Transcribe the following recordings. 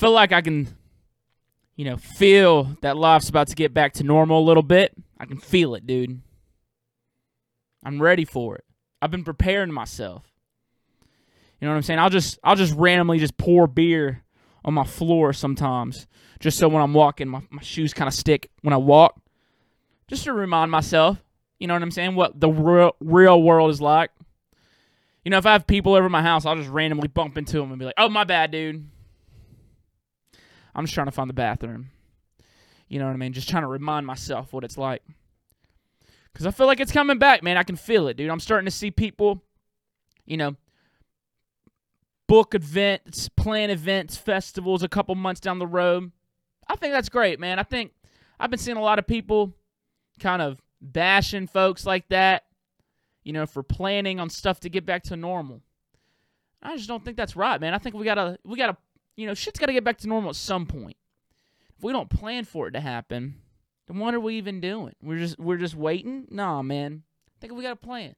feel like I can, you know, feel that life's about to get back to normal a little bit. I can feel it, dude. I'm ready for it. I've been preparing myself. You know what I'm saying? I'll just I'll just randomly just pour beer on my floor sometimes, just so when I'm walking, my, my shoes kind of stick when I walk, just to remind myself. You know what I'm saying? What the real real world is like. You know, if I have people over my house, I'll just randomly bump into them and be like, "Oh, my bad, dude." I'm just trying to find the bathroom. You know what I mean? Just trying to remind myself what it's like. Because I feel like it's coming back, man. I can feel it, dude. I'm starting to see people, you know, book events, plan events, festivals a couple months down the road. I think that's great, man. I think I've been seeing a lot of people kind of bashing folks like that, you know, for planning on stuff to get back to normal. I just don't think that's right, man. I think we gotta, we gotta, you know, shit's gotta get back to normal at some point. If we don't plan for it to happen, then what are we even doing? We're just we're just waiting? Nah, man. I think we got a plan.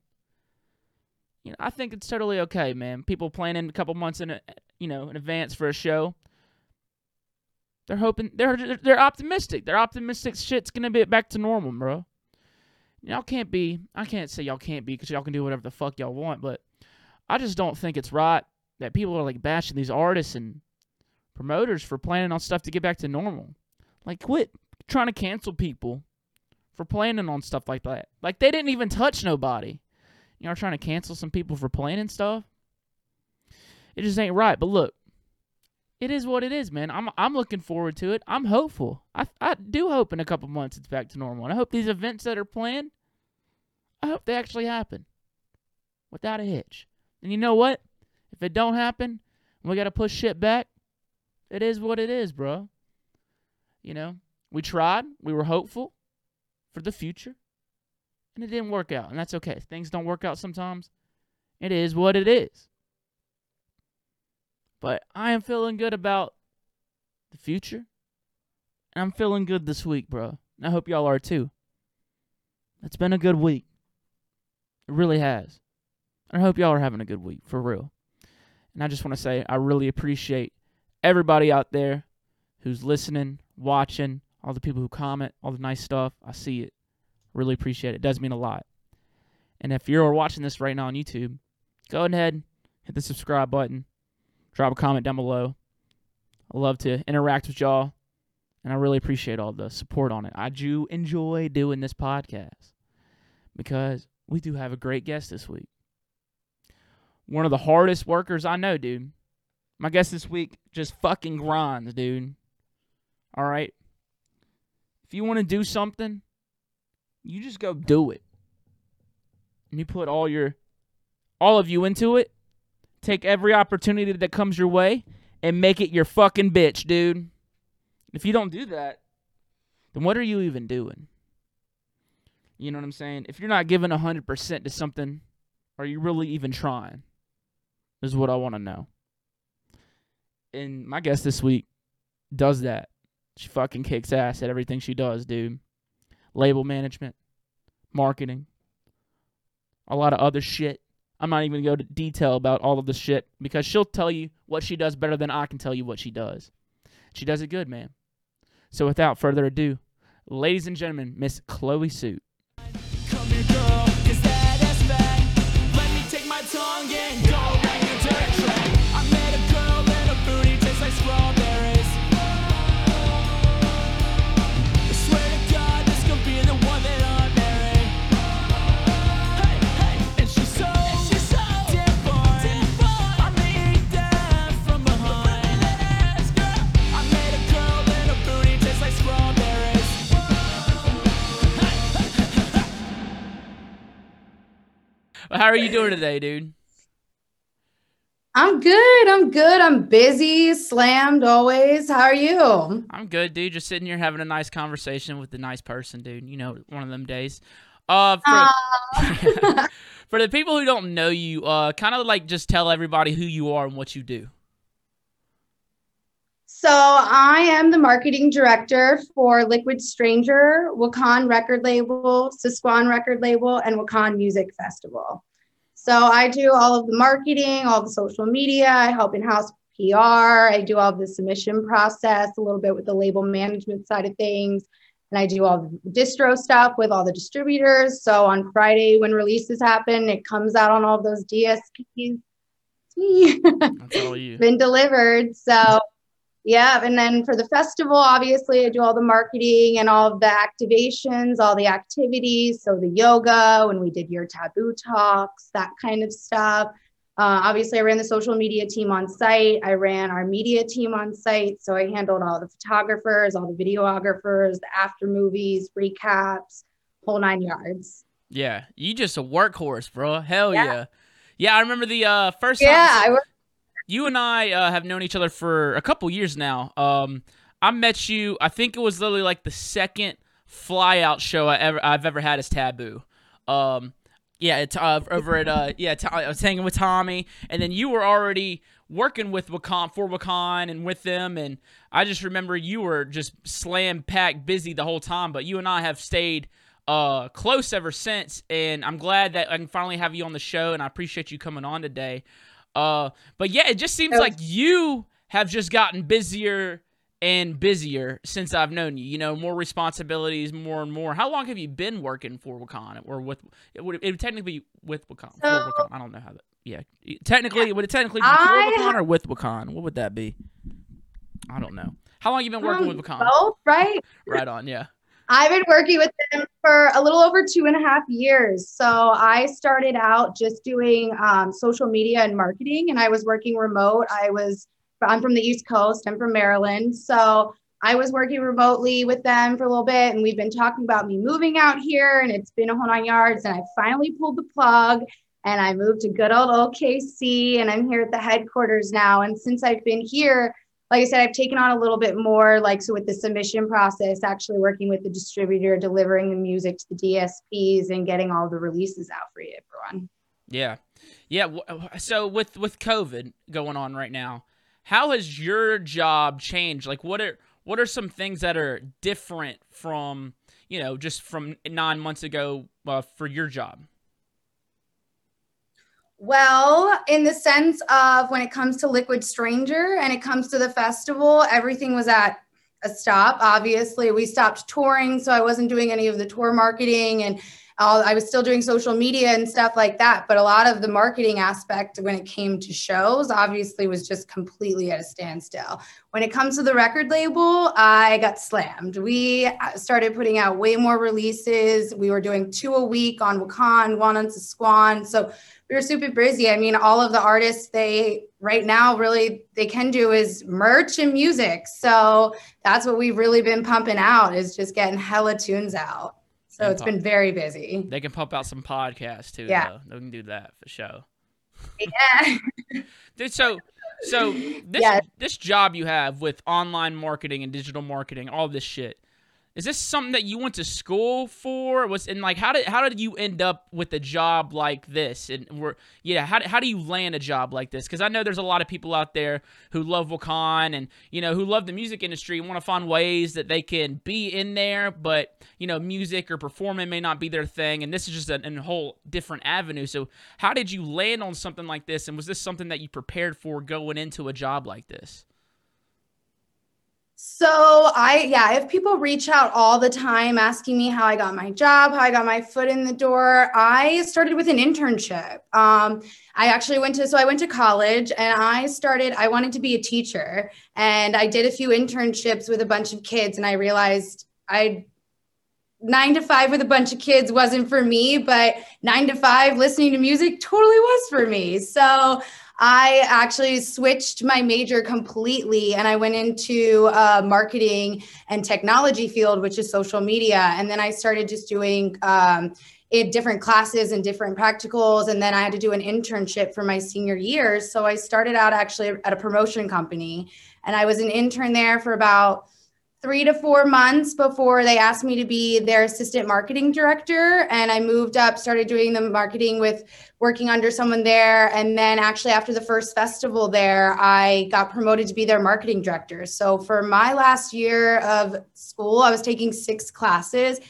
You know, I think it's totally okay, man. People planning a couple months in, a, you know, in advance for a show. They're hoping they're they're optimistic. They're optimistic. Shit's gonna be back to normal, bro. Y'all can't be. I can't say y'all can't be because y'all can do whatever the fuck y'all want. But I just don't think it's right that people are like bashing these artists and promoters for planning on stuff to get back to normal. Like, quit trying to cancel people for planning on stuff like that. Like they didn't even touch nobody. You know, trying to cancel some people for planning stuff. It just ain't right. But look, it is what it is, man. I'm I'm looking forward to it. I'm hopeful. I I do hope in a couple months it's back to normal. And I hope these events that are planned, I hope they actually happen without a hitch. And you know what? If it don't happen, we got to push shit back. It is what it is, bro. You know, we tried, we were hopeful for the future, and it didn't work out. And that's okay. Things don't work out sometimes. It is what it is. But I am feeling good about the future. And I'm feeling good this week, bro. And I hope y'all are too. It's been a good week. It really has. And I hope y'all are having a good week, for real. And I just want to say I really appreciate everybody out there who's listening, watching, all the people who comment, all the nice stuff. I see it. Really appreciate it. It does mean a lot. And if you're watching this right now on YouTube, go ahead, hit the subscribe button, drop a comment down below. I love to interact with y'all, and I really appreciate all the support on it. I do enjoy doing this podcast because we do have a great guest this week. One of the hardest workers I know, dude. My guest this week just fucking grinds, dude. All right. If you want to do something, you just go do it. And you put all your all of you into it. Take every opportunity that comes your way and make it your fucking bitch, dude. If you don't do that, then what are you even doing? You know what I'm saying? If you're not giving 100% to something, are you really even trying? Is what I want to know. And my guest this week does that. She fucking kicks ass at everything she does, dude. Label management, marketing, a lot of other shit. I'm not even going to go to detail about all of the shit because she'll tell you what she does better than I can tell you what she does. She does it good, man. So without further ado, ladies and gentlemen, Miss Chloe Suit. How are you doing today, dude? I'm good. I'm good. I'm busy, slammed always. How are you? I'm good, dude. Just sitting here having a nice conversation with a nice person, dude. You know, one of them days. Uh, for, Aw. for the people who don't know you, uh, kind of like just tell everybody who you are and what you do. So I am the marketing director for Liquid Stranger, Wakaan record label, Sisquan record label, and Wakaan Music Festival. So I do all of the marketing, all the social media. I help in-house PR. I do all the submission process, a little bit with the label management side of things. And I do all the distro stuff with all the distributors. So on Friday, when releases happen, it comes out on all those DSPs. That's all you. been delivered. So, yeah. And then for the festival, obviously, I do all the marketing and all of the activations, all the activities. So, the yoga, when we did your taboo talks, that kind of stuff. Uh, obviously, I ran the social media team on site. I ran our media team on site. So, I handled all the photographers, all the videographers, the after movies, recaps, whole nine yards. Yeah, you just a workhorse, bro. Hell Yeah. yeah. Yeah, I remember the uh, first time. Yeah, I worked you and I uh, have known each other for a couple years now. Um, I met you. I think it was literally like the second flyout show I ever I've ever had as Taboo. Um, yeah, it's uh, over at uh, yeah, t- I was hanging with Tommy, and then you were already working with Wakaan for Wakaan and with them, and I just remember you were just slam packed busy the whole time. But you and I have stayed uh close ever since, and I'm glad that I can finally have you on the show, and I appreciate you coming on today. Uh, but yeah, it just seems like you have just gotten busier and busier since I've known you. You know, more responsibilities, more and more. How long have you been working for Wakaan or with? It would, it would technically be with Wakaan. So- Wakaan. I don't know how that. Yeah, technically, would it technically be I Wakaan or with Wakaan? What would that be? I don't know. How long you been working Um, with Wakaan? both, right? Right on. Yeah. I've been working with them for a little over two and a half years. So I started out just doing um, social media and marketing, and I was working remote. I was, I'm from the East Coast, I'm from Maryland. So I was working remotely with them for a little bit, and we've been talking about me moving out here, and it's been a whole nine yards. And I finally pulled the plug and I moved to good old OKC, and I'm here at the headquarters now. And since I've been here, like I said, I've taken on a little bit more, like so with the submission process, actually working with the distributor, delivering the music to the DSPs, and getting all the releases out for you, everyone. Yeah, yeah. So with with COVID going on right now, how has your job changed? Like, what are what are some things that are different from you know just from nine months ago uh, for your job? Well, in the sense of when it comes to Liquid Stranger and it comes to the festival, everything was at a stop. Obviously, we stopped touring, so I wasn't doing any of the tour marketing and uh, I was still doing social media and stuff like that. But a lot of the marketing aspect when it came to shows, obviously, was just completely at a standstill. When it comes to the record label, I got slammed. We uh, started putting out way more releases. We were doing two a week on Wakaan, one on Squan. So we were super busy. I mean, all of the artists they right now really they can do is merch and music. So that's what we've really been pumping out is just getting hella tunes out. So it's pop- been very busy. They can pump out some podcasts too. Yeah. though. they can do that for sure. Yeah. Dude, so so this Yes. this job you have with online marketing and digital marketing, all this shit. Is this something that you went to school for? Was and like how did how did you end up with a job like this? And we're yeah, how, how do you land a job like this? Because I know there's a lot of people out there who love Wakaan and you know who love the music industry and want to find ways that they can be in there, but you know music or performing may not be their thing, and this is just a, a whole different avenue. So how did you land on something like this? And was this something that you prepared for going into a job like this? So I yeah, I have people reach out all the time asking me how I got my job, how I got my foot in the door. I started with an internship. Um, I actually went to so I went to college and I started I wanted to be a teacher and I did a few internships with a bunch of kids and I realized I nine to five with a bunch of kids wasn't for me, but nine to five listening to music totally was for me. So I actually switched my major completely and I went into uh, marketing and technology field, which is social media. And then I started just doing um, different classes and different practicals. And then I had to do an internship for my senior year. So I started out actually at a promotion company and I was an intern there for about three to four months before they asked me to be their assistant marketing director. And I moved up, started doing the marketing with working under someone there. And then actually, after the first festival there, I got promoted to be their marketing director. So for my last year of school, I was taking six classes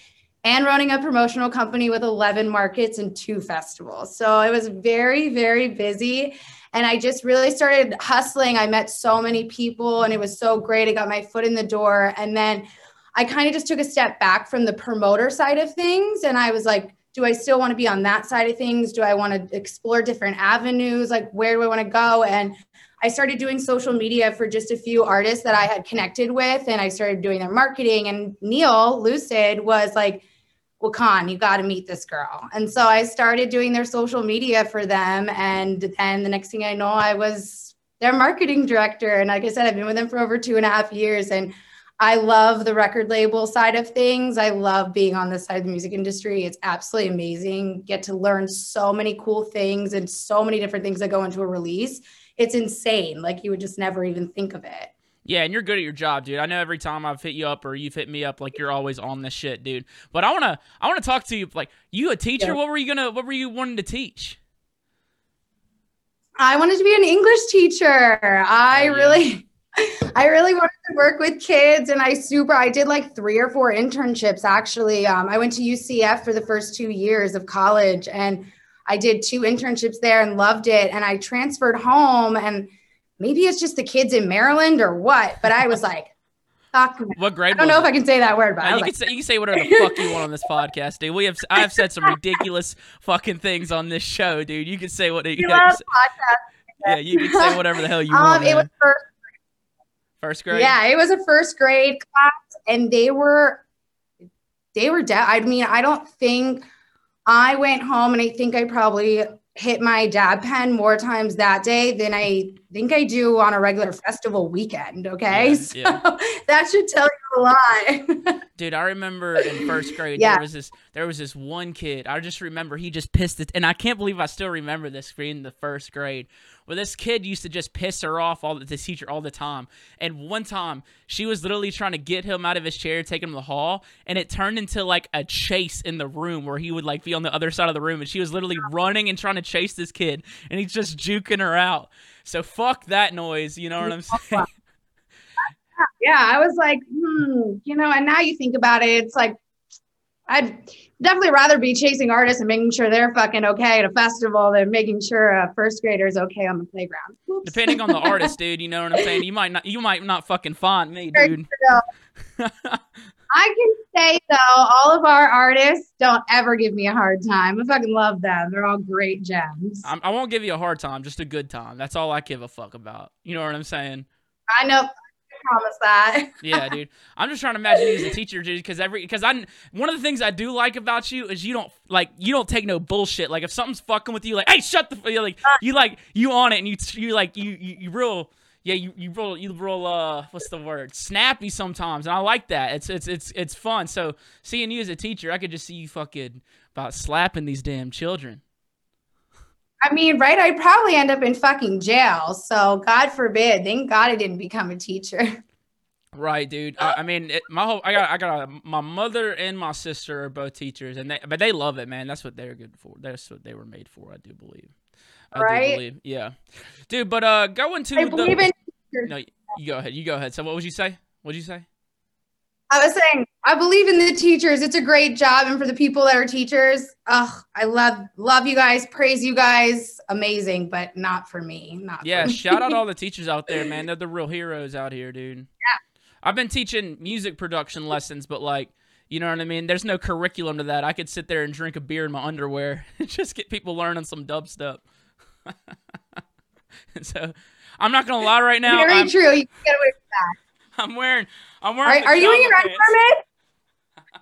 and running a promotional company with 11 markets and two festivals. So I was very, very busy. And I just really started hustling. I met so many people and it was so great. I got my foot in the door. And then I kind of just took a step back from the promoter side of things. And I was like, do I still want to be on that side of things? Do I want to explore different avenues? Like, where do I want to go? And I started doing social media for just a few artists that I had connected with, and I started doing their marketing. And Neil Lucid was like, well, you got to meet this girl. And so I started doing their social media for them. And then the next thing I know, I was their marketing director. And like I said, I've been with them for over two and a half years. And I love the record label side of things. I love being on this side of the music industry. It's absolutely amazing. Get to learn so many cool things and so many different things that go into a release. It's insane. Like you would just never even think of it. Yeah, and you're good at your job, dude. I know every time I've hit you up or you've hit me up, like you're always on this shit, dude. But I wanna, I wanna talk to you. Like, you a teacher? Yeah. What were you gonna? What were you wanting to teach? I wanted to be an English teacher. I Oh, yeah. really I really wanted to work with kids and I super I did like 3 or 4 internships actually. Um, I went to UCF for the first 2 years of college and I did two internships there and loved it and I transferred home and maybe it's just the kids in Maryland or what, but I was like fuck. What grade? I don't was know if? I can say that word, but Uh, I you was can like, say you can say whatever the fuck you want on this podcast, dude. We have I have said some ridiculous fucking things on this show, dude. You can say what you you yeah, love yeah, you can say whatever the hell you um, want. it was man. first First grade. Yeah, it was a first grade class, and they were they were dead. I mean, I don't think I went home, and I think I probably hit my dab pen more times that day than I think I do on a regular festival weekend. Okay, Yeah, so yeah. that should tell you a lot. Dude, I remember in first grade Yeah. there was this there was this one kid. I just remember he just pissed it and I can't believe I still remember this being the first grade. Where this kid used to just piss her off all the teacher all the time. And one time she was literally trying to get him out of his chair, take him to the hall, and it turned into like a chase in the room where he would like be on the other side of the room and she was literally running and trying to chase this kid and he's just juking her out. So fuck that noise, you know what I'm saying? yeah, I was like, hmm, you know, and now you think about it, it's like I'd definitely rather be chasing artists and making sure they're fucking okay at a festival than making sure a first grader is okay on the playground. Oops. Depending on the artist, dude, you know what I'm saying? You might not you might not fucking find me, dude. I can say though, all of our artists don't ever give me a hard time. I fucking love them. They're all great gems. I'm, I won't give you a hard time, just a good time. That's all I give a fuck about. You know what I'm saying? I know. Promise that. Yeah, dude. I'm just trying to imagine you as a teacher, dude, because every because I one of the things I do like about you is you don't like you don't take no bullshit. Like if something's fucking with you, like hey, shut the f-" you're like you like you on it and you you like you you, you real. Yeah, you, you roll you roll uh what's the word snappy sometimes and I like that it's it's it's it's fun so seeing you as a teacher I could just see you fucking about slapping these damn children I mean, right? I'd probably end up in fucking jail. So God forbid. Thank God I didn't become a teacher. Right, dude. I, I mean, it, my whole I got I got a, my mother and my sister are both teachers, and they but they love it, man. That's what they're good for. That's what they were made for. I do believe. I do believe. Yeah, dude. But uh, going to I the believe in no, you go ahead. You go ahead. So what would you say? What'd you say? I was saying, I believe in the teachers. It's a great job. And for the people that are teachers, ugh, I love love you guys, praise you guys. Amazing, but not for me. Not Yeah, for me. shout out all the teachers out there, man. They're the real heroes out here, dude. Yeah. I've been teaching music production lessons, but like, you know what I mean? There's no curriculum to that. I could sit there and drink a beer in my underwear and just get people learning some dubstep. so, I'm not gonna lie right now. Very I'm, true. You can get away with that. I'm wearing I'm wearing Are, are you in your permit?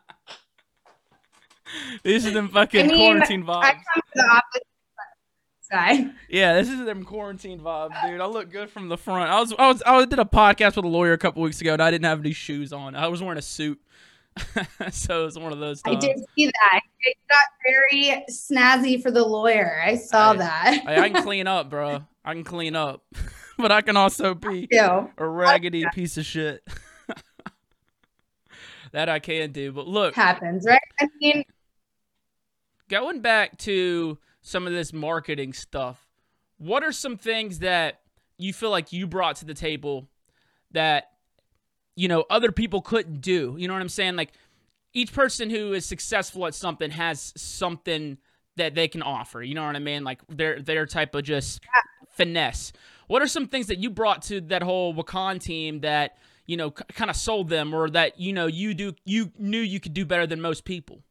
These are them fucking I mean, quarantine vibes. I come to the opposite side. Yeah, this is them quarantine vibes, dude. I look good from the front. I was, I was, I did a podcast with a lawyer a couple weeks ago, and I didn't have any shoes on. I was wearing a suit, so it was one of those. I Times. did see that. It got very snazzy for the lawyer. I saw Hey, that. I, I can clean up, bro. I can clean up, but I can also be Too. a raggedy piece of shit. that I can do. But look, Happens, right? I mean, going back to some of this marketing stuff, what are some things that you feel like you brought to the table that you know other people couldn't do? You know what I'm saying? Like each person who is successful at something has something that they can offer. You know what I mean? Like their their type of just finesse. What are some things that you brought to that whole Wakaan team that you know c- kind of sold them, or that you know you do you knew you could do better than most people?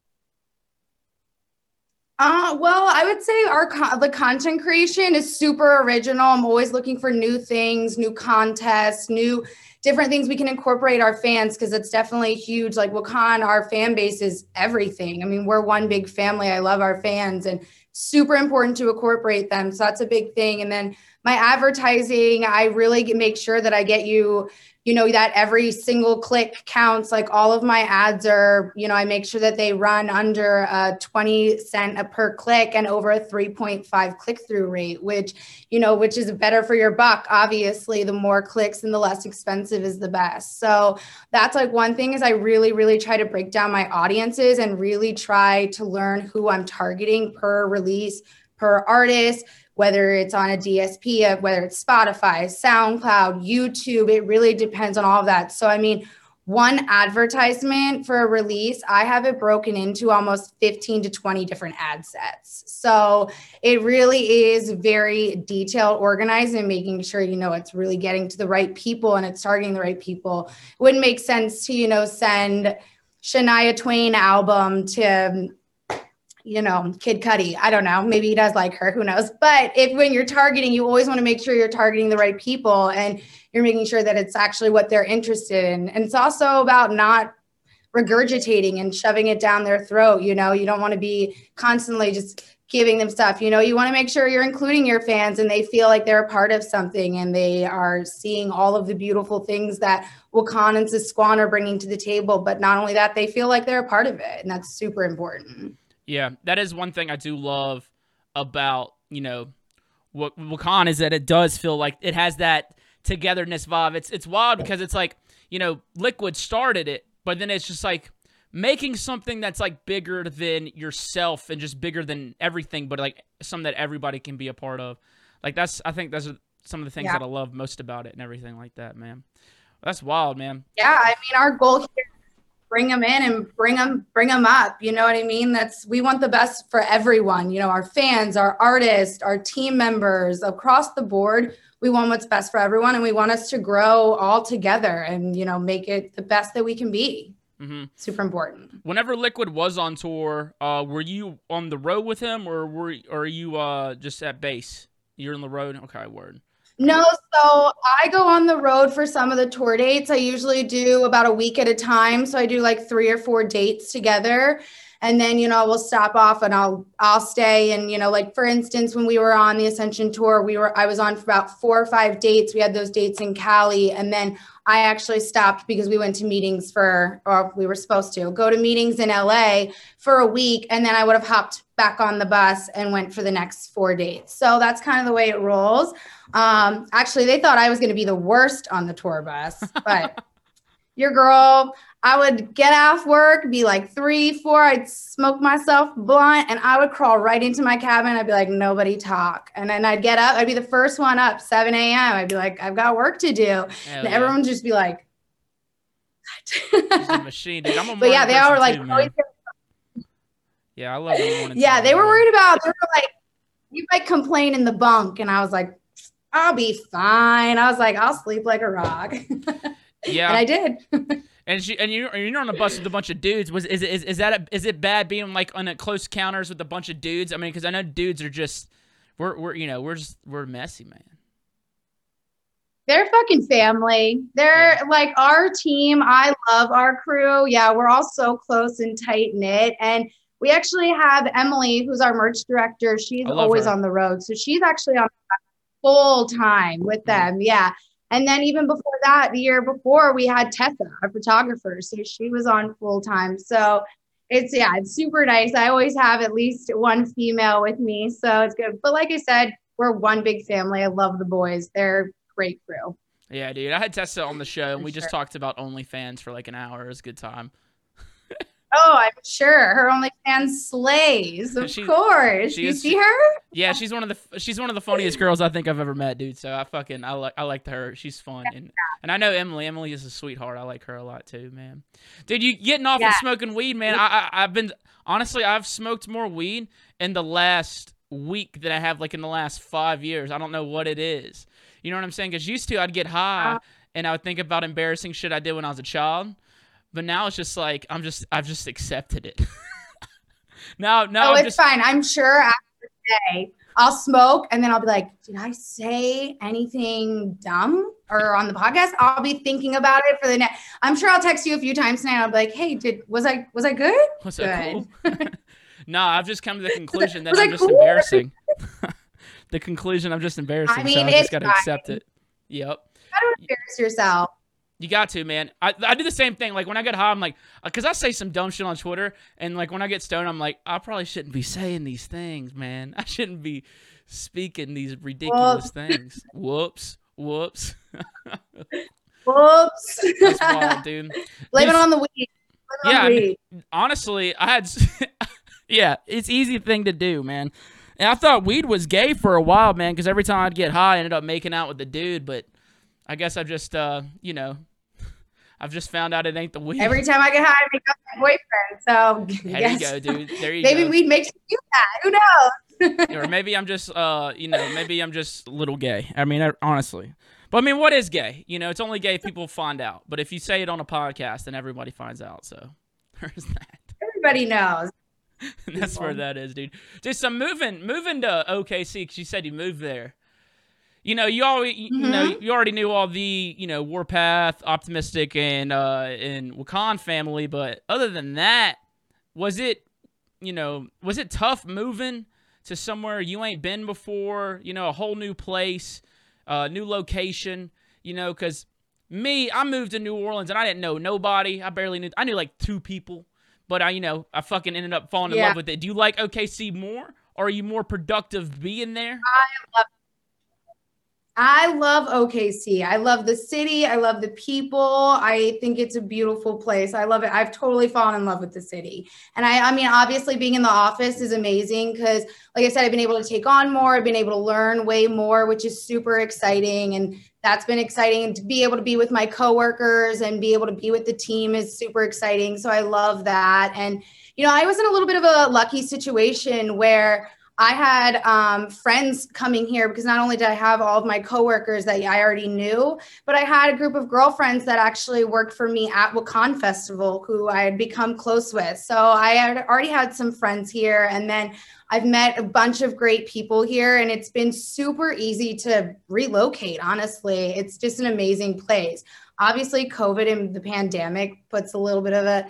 Uh, well, I would say our the content creation is super original. I'm always looking for new things, new contests, new different things we can incorporate our fans because it's definitely huge. Like Wakaan, our fan base is everything. I mean, we're one big family. I love our fans and super important to incorporate them. So that's a big thing. And then my advertising, I really make sure that I get you you know that every single click counts like all of my ads are you know i make sure that they run under a 20 cent per click and over a 3.5 click through rate which you know which is better for your buck obviously the more clicks and the less expensive is the best so that's like one thing is i really really try to break down my audiences and really try to learn who i'm targeting per release per artist whether it's on a DSP, whether it's Spotify, SoundCloud, YouTube, it really depends on all of that. So, I mean, one advertisement for a release, I have it broken into almost 15 to 20 different ad sets. So, it really is very detailed, organized, and making sure, you know, it's really getting to the right people and it's targeting the right people. It wouldn't make sense to, you know, send Shania Twain album to you know, Kid Cudi. I don't know. Maybe he does like her. Who knows? But if when you're targeting, you always want to make sure you're targeting the right people and you're making sure that it's actually what they're interested in. And it's also about not regurgitating and shoving it down their throat. You know, you don't want to be constantly just giving them stuff. You know, you want to make sure you're including your fans and they feel like they're a part of something and they are seeing all of the beautiful things that Wakaan and Sisquan are bringing to the table. But not only that, they feel like they're a part of it. And that's super important. Yeah, that is one thing I do love about you know what Wakaan is that it does feel like it has that togetherness vibe. It's it's wild because it's like you know Liquid started it, but then it's just like making something that's like bigger than yourself and just bigger than everything, but like something that everybody can be a part of. Like that's I think are some of the things Yeah. that I love most about it and everything like that, man. That's wild, man. Yeah, I mean, our goal here bring them in and bring them bring them up. You know what I mean? That's we want the best for everyone. You know, our fans, our artists, our team members across the board. We want what's best for everyone, and we want us to grow all together and you know make it the best that we can be. hmm Super important. Whenever Liquid was on tour, uh, were you on the road with him, or were or are you uh, just at base? You're on the road. Okay, word. No, so I go on the road for some of the tour dates. I usually do about a week at a time. So I do like three or four dates together. And then, you know, we'll stop off and I'll I'll stay. And, you know, like for instance, when we were on the Ascension tour, we were I was on for about four or five dates. We had those dates in Cali. And then I actually stopped because we went to meetings for or we were supposed to go to meetings in LA for a week. And then I would have hopped back on the bus and went for the next four dates. So that's kind of the way it rolls. Um, actually, they thought I was going to be the worst on the tour bus, but your girl, I would get off work, be like three, four, I'd smoke myself blunt, and I would crawl right into my cabin. I'd be like, nobody talk. And then I'd get up, I'd be the first one up, 7 a.m. I'd be like, I've got work to do. Hell And yeah. everyone would just be like, machine, dude. I'm a but yeah, they all were like, oh, too, "Oh, gonna yeah, I love morning. yeah, they were worried about. They were like, "You might complain in the bunk," and I was like, "I'll be fine." I was like, "I'll sleep like a rock," yeah. and I did. and she and you you're on a bus with a bunch of dudes. Was is it- is is that a, is it bad being like on a close counters with a bunch of dudes? I mean, because I know dudes are just we're we're you know we're just we're messy, man. They're fucking family. They're like our team. I love our crew. Yeah, we're all so close and tight knit. And we actually have Emily, who's our merch director. She's always her. on the road. So she's actually on full time with them. Yeah. And then even before that, the year before, we had Tessa, our photographer. So she was on full time. So it's yeah, it's super nice. I always have at least one female with me. So it's good. But like I said, we're one big family. I love the boys. They're great crew. Yeah, dude. I had Tessa on the show, and For we just talked about OnlyFans for like an hour. It was a good time. Oh, I'm sure her OnlyFans slays. Of She- course. she you is- see her? Yeah, she's one of the she's one of the funniest girls I think I've ever met, dude. So I fucking I like I liked her. She's fun, and and I know Emily. Emily is a sweetheart. I like her a lot too, man. Dude, you getting off Yeah. and smoking weed, man? I, I I've been honestly I've smoked more weed in the last week than I have like in the last five years. I don't know what it is. You know what I'm saying? Because used to I'd get high Uh, and I would think about embarrassing shit I did when I was a child, but now it's just like I'm just I've just accepted it. now now oh, I'm it's just fine. I'm sure after today I'll smoke and then I'll be like, did I say anything dumb or on the podcast? I'll be thinking about it for the next. I'm sure I'll text you a few times tonight. I'll be like, hey, did was I was I good? was that cool? No, I've just come to the conclusion that I'm I just cool? embarrassing. the conclusion I'm just embarrassing, so mean, I just gotta fine. accept it. Yep. How to embarrass yourself? You got to, man. I, I do the same thing. Like when I get high, I'm like, because I say some dumb shit on Twitter, and like when I get stoned, I'm like, I probably shouldn't be saying these things, man. I shouldn't be speaking these ridiculous things. Whoops, whoops. Whoops. That's wild, dude. Blame it on the weed. Blame it on Yeah, the I mean- Honestly, I had, yeah, it's easy thing to do, man. And I thought weed was gay for a while, man, because every time I'd get high, I ended up making out with the dude. But I guess I've just, uh, you know, I've just found out it ain't the weed. Every time I get high, I make up my boyfriend. So there yes. you go, dude. There you go. Maybe go. weed makes you do that. Who knows? or maybe I'm just, uh, you know, maybe I'm just a little gay. I mean, I- honestly. But I mean, what is gay? You know, it's only gay if people find out. But if you say it on a podcast, then everybody finds out. So there's that. Everybody knows. That's where that is, dude. Just some moving, moving to OKC because you said you moved there. You know, you already, you know, you already knew all the, you know, Warpath, Optimistic, and uh, and Wakaan family. But other than that, was it, you know, was it tough moving to somewhere you ain't been before? You know, a whole new place, uh, new location. You know, because me, I moved to New Orleans and I didn't know nobody. I barely knew. I knew like two people, but I, you know, I fucking ended up falling in Yeah. love with it. Do you like OKC more, or are you more productive being there? I love OKC. I love the city. I love the people. I think it's a beautiful place. I love it. I've totally fallen in love with the city. And I, I mean, obviously being in the office is amazing because, like I said, I've been able to take on more. I've been able to learn way more, which is super exciting. And that's been exciting. And to be able to be with my coworkers and be able to be with the team is super exciting. So I love that. And, you know, I was in a little bit of a lucky situation where I had um, friends coming here because not only did I have all of my coworkers that I already knew, but I had a group of girlfriends that actually worked for me at Wakaan Festival who I had become close with. So I had already had some friends here, and then I've met a bunch of great people here, and it's been super easy to relocate. Honestly, it's just an amazing place. Obviously, COVID and the pandemic puts a little bit of a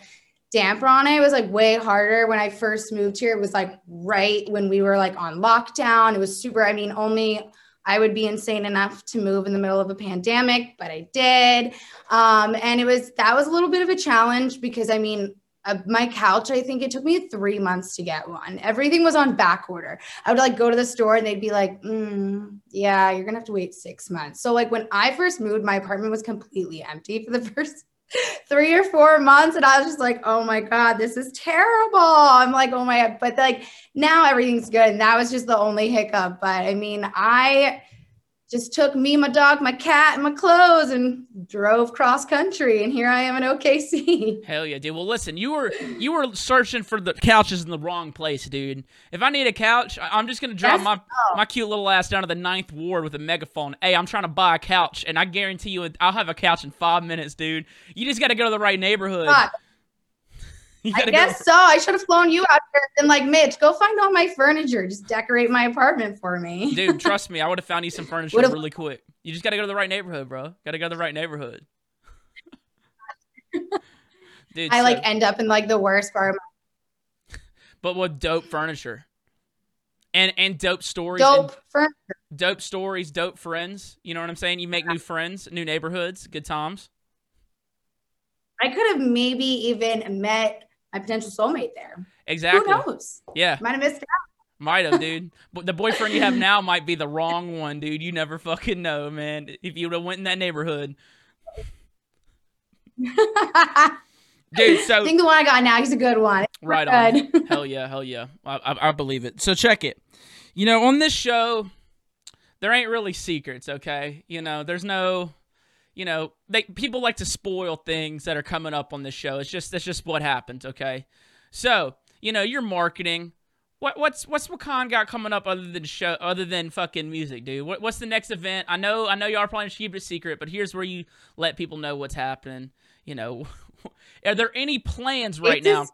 damper on it. It was like way harder when I first moved here. It was like right when we were like on lockdown. It was super, I mean, only I would be insane enough to move in the middle of a pandemic, but I did. Um, and it was, that was a little bit of a challenge because I mean, uh, my couch, I think it took me three months to get one. Everything was on back order. I would like go to the store and they'd be like, mm, yeah, you're gonna have to wait six months. So like when I first moved, my apartment was completely empty for the first three or four months and i was just like oh my god this is terrible. I'm like oh my god but like now everything's good and that was just the only hiccup but i mean i just took me my dog my cat and my clothes and drove cross country and here i am in okc Hell yeah, dude. Well, listen, you were you were searching for the couches in the wrong place, dude. If I need a couch, I'm just gonna drop That's- my my cute little ass down to the ninth ward with a megaphone. Hey, I'm trying to buy a couch, and I guarantee you, I'll have a couch in five minutes, dude. You just gotta go to the right neighborhood. You i guess so i should have flown you out here and like mitch go find all my furniture just decorate my apartment for me dude. Trust me, I would have found you some furniture Would've- really quick. You just gotta go to the right neighborhood, bro. Gotta go to the right neighborhood. dude, i so- like end up in like the worst part of but with dope furniture. And and dope stories. dope furniture dope stories, dope friends. You know what I'm saying? You make new friends, new neighborhoods, good times. I could have maybe even met my potential soulmate there. Exactly. Who knows? Yeah, Might have missed out. might have, dude. But the boyfriend you have now might be the wrong one, dude. You never fucking know, man. If you would have went in that neighborhood, dude, so I think the one I got now, he's a good one. right Good. on. Hell yeah, hell yeah. I, I, I believe it. So check it. You know, on this show, there ain't really secrets. Okay. You know, there's no. You know, they people like to spoil things that are coming up on this show. It's just that's just what happens. Okay. So you know, you're marketing. What what's what's Wakaan got coming up other than show other than fucking music, dude? What what's the next event? I know I know y'all are planning to keep it secret, but here's where you let people know what's happening. You know, are there any plans right It's now?